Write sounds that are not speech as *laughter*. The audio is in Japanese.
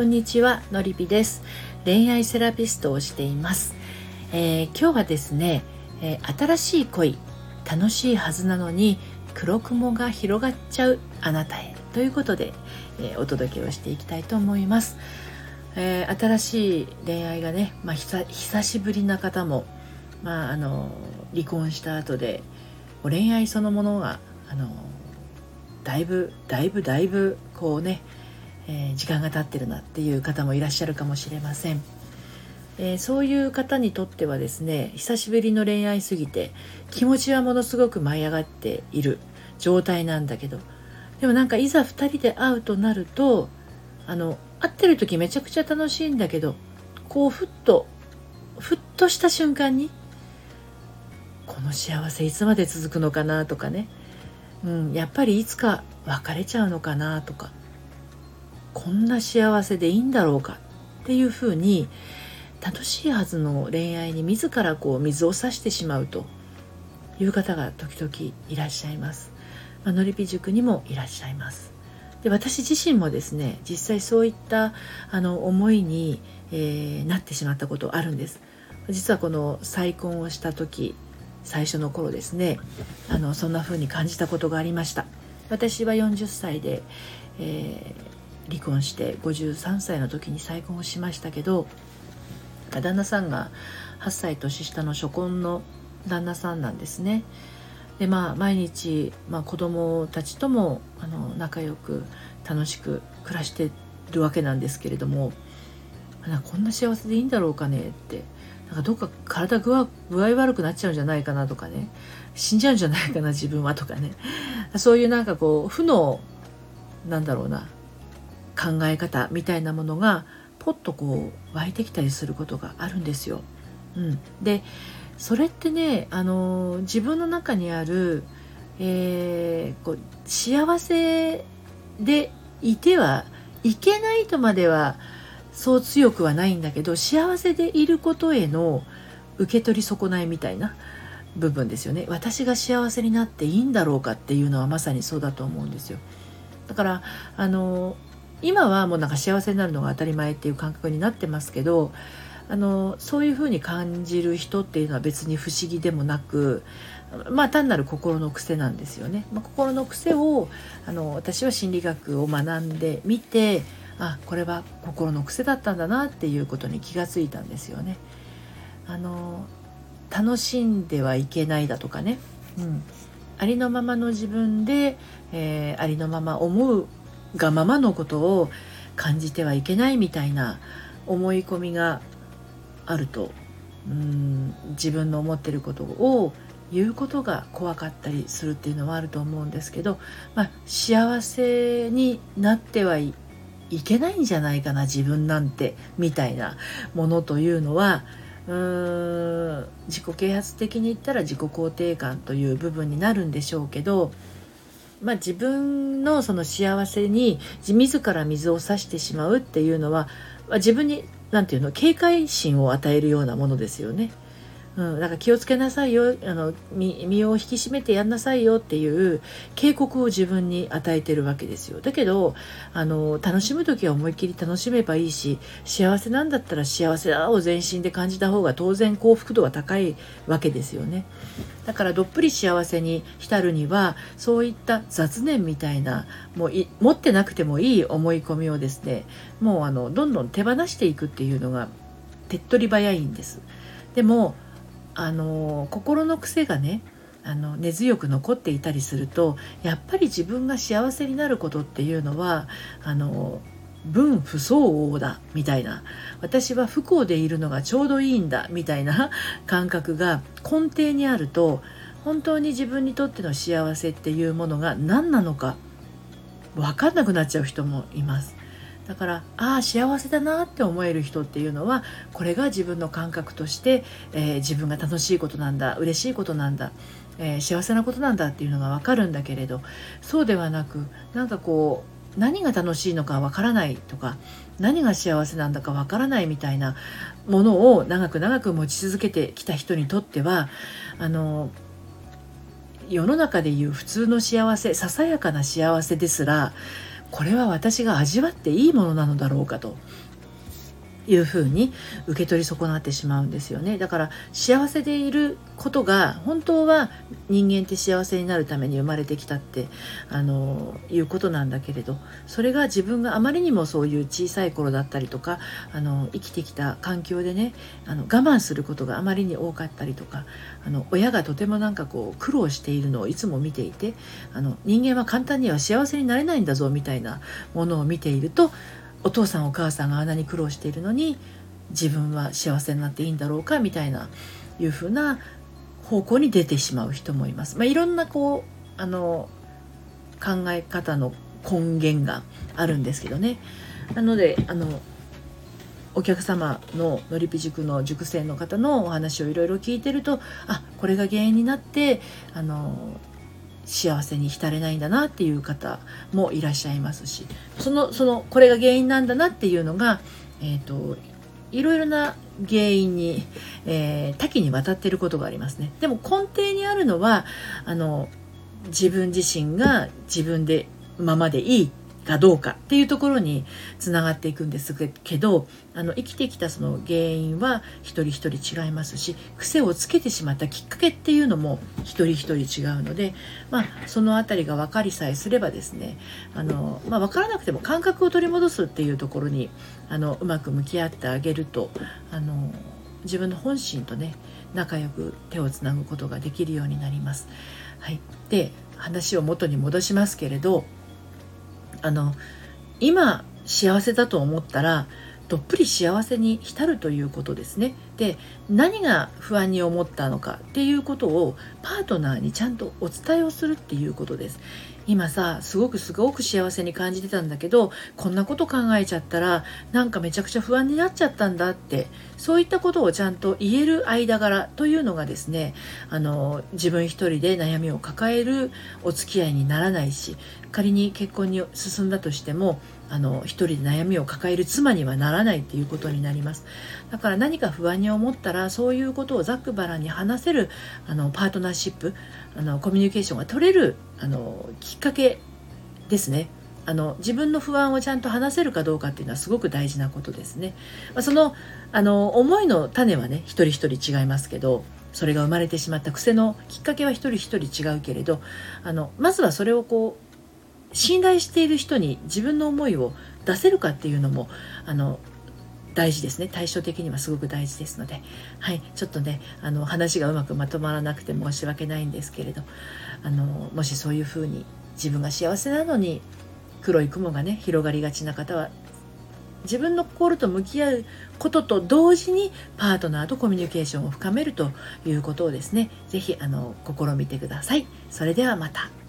こんにちはのりぴです。恋愛セラピストをしています、えー、今日はですね、えー、新しい恋楽しいはずなのに黒雲が広がっちゃうあなたへ。ということで、えー、お届けをしていきたいと思います、え新しい恋愛がね、まあ、久しぶりな方も、まあ、あの離婚した後で恋愛そのものがあのだいぶだいぶだいぶこうねえー、時間が経ってるなっていう方もいらっしゃるかもしれません、えー、そういう方にとってはですね久しぶりの恋愛すぎて気持ちはものすごく舞い上がっている状態なんだけどでもなんかいざ2人で会うとなるとあの会ってる時めちゃくちゃ楽しいんだけどこうふっとふっとした瞬間にこの幸せいつまで続くのかなとかね、うん、やっぱりいつか別れちゃうのかなとかこんな幸せでいいんだろうかっていうふうに楽しいはずの恋愛に自らこう水を差してしまうという方が時々いらっしゃいます。まあ、のりぴ塾にもいらっしゃいます。で私自身もですね実際そういったあの思いに、えー、なってしまったことあるんです。実はこの再婚をした時最初の頃ですねあのそんな風に感じたことがありました私は40歳で、えー離婚して53歳の時に再婚をしましたけど旦那さんが8歳年下の初婚の旦那さんなんですね。でまあ毎日、まあ、子供たちともあの仲良く楽しく暮らしてるわけなんですけれどもこんな幸せでいいんだろうかねって。なんかどっか体具合具合悪くなっちゃうんじゃないかなとかね。死んじゃうんじゃないかな自分はとかね。そういうなんかこう負のなんだろうな。考え方みたいなものがポッとこう湧いてきたりすることがあるんですよ。うん、でそれってねあの自分の中にある、えー、こう幸せでいてはいけないとまではそう強くはないんだけど幸せでいることへの受け取り損ないみたいな部分ですよね。私が幸せになっていいんだろうかっていうのはまさにそうだと思うんですよ。だからあの今はもうなんか幸せになるのが当たり前っていう感覚になってますけどあのそういうふうに感じる人っていうのは別に不思議でもなくまあ単なる心の癖なんですよね。まあ、心の癖をあの私は心理学を学んでみてあこれは心の癖だったんだなっていうことに気がついたんですよね。あの楽しんではいけないだとかね、うん、ありのままの自分で、えー、ありのまま思うがままのことを感じてはいけないみたいな思い込みがあるとうん自分の思ってることを言うことが怖かったりするっていうのはあると思うんですけど、まあ、幸せになってはいけないんじゃないかな自分なんてみたいなものというのはうーん自己啓発的に言ったら自己肯定感という部分になるんでしょうけどまあ、自分のその幸せに自ら水を差してしまうっていうのは、まあ、自分に何て言うの警戒心を与えるようなものですよね。うん、だから気をつけなさいよあの身を引き締めてやんなさいよっていう警告を自分に与えてるわけですよ。だけどあの楽しむ時は思いっきり楽しめばいいし幸せなんだったら幸せだを全身で感じた方が当然幸福度は高いわけですよね。だからどっぷり幸せに浸るにはそういった雑念みたいなもう持ってなくてもいい思い込みをですねもうあのどんどん手放していくっていうのが手っ取り早いんです。でもあの心の癖がねあの根強く残っていたりするとやっぱり自分が幸せになることっていうのはあの分不相応だみたいな私は不幸でいるのがちょうどいいんだみたいな *laughs* 感覚が根底にあると本当に自分にとっての幸せっていうものが何なのか分かんなくなっちゃう人もいます。だからああ幸せだなって思える人っていうのはこれが自分の感覚として、えー、自分が楽しいことなんだ嬉しいことなんだ、えー、幸せなことなんだっていうのが分かるんだけれどそうではなくなんかこう何が楽しいのかわからないとか何が幸せなんだかわからないみたいなものを長く長く持ち続けてきた人にとってはあの世の中でいう普通の幸せささやかな幸せですらこれは私が味わっていいものなのだろうかと。いうふうに受け取り損なってしまうんですよね。だから幸せでいることが本当は人間って幸せになるために生まれてきたってあのいうことなんだけれどそれが自分があまりにもそういう小さい頃だったりとかあの生きてきた環境でねあの我慢することがあまりに多かったりとかあの親がとてもなんかこう苦労しているのをいつも見ていてあの人間は簡単には幸せになれないんだぞみたいなものを見ているとお父さんお母さんがあんなに苦労しているのに自分は幸せになっていいんだろうかみたいないうふうな方向に出てしまう人もいます。まあ、いろんなこうあの考え方の根源があるんですけどね。なのであのお客様ののりぴ塾の塾生の方のお話をいろいろ聞いてるとあこれが原因になってあの幸せに浸れないんだなっていう方もいらっしゃいますしそのそのこれが原因なんだなっていうのが、えーと、いろいろな原因に、えー、多岐にわたっていることがありますね。でも根底にあるのはあの自分自身が自分でままでいいかどうかっていうところにつながっていくんですけどあの生きてきたその原因は一人一人違いますし癖をつけてしまったきっかけっていうのも一人一人違うので、まあ、その辺りが分かりさえすればですねあの、まあ、分からなくても感覚を取り戻すっていうところにあのうまく向き合ってあげるとあの自分の本心とね仲良く手をつなぐことができるようになります。はい、で話を元に戻しますけれどあの今幸せだと思ったらどっぷり幸せに浸るということですね。で何が不安に思ったのかっていうことをパートナーにちゃんとお伝えをするっていうことです。今さすごくすごく幸せに感じてたんだけどこんなこと考えちゃったらなんかめちゃくちゃ不安になっちゃったんだってそういったことをちゃんと言える間柄というのがですねあの自分一人で悩みを抱えるお付き合いにならないし仮に結婚に進んだとしてもあの一人で悩みを抱える妻にはならないっていうことになります。だから何か不安に思ったらそういうことをざっくばらんに話せるあのパートナーシップあのコミュニケーションが取れるあのきっかけですねあの自分の不安をちゃんと話せるかどうかっていうのはすごく大事なことですね。まあ、そのあの思いの種はね一人一人違いますけどそれが生まれてしまった癖のきっかけは一人一人違うけれどあのまずはそれをこう信頼している人に自分の思いを出せるかっていうのもあの大事ですね対照的にはすごく大事ですので、はい、ちょっとねあの話がうまくまとまらなくて申し訳ないんですけれどあのもしそういうふうに自分が幸せなのに黒い雲がね広がりがちな方は自分の心と向き合うことと同時にパートナーとコミュニケーションを深めるということをですね是非試みてください。それではまた。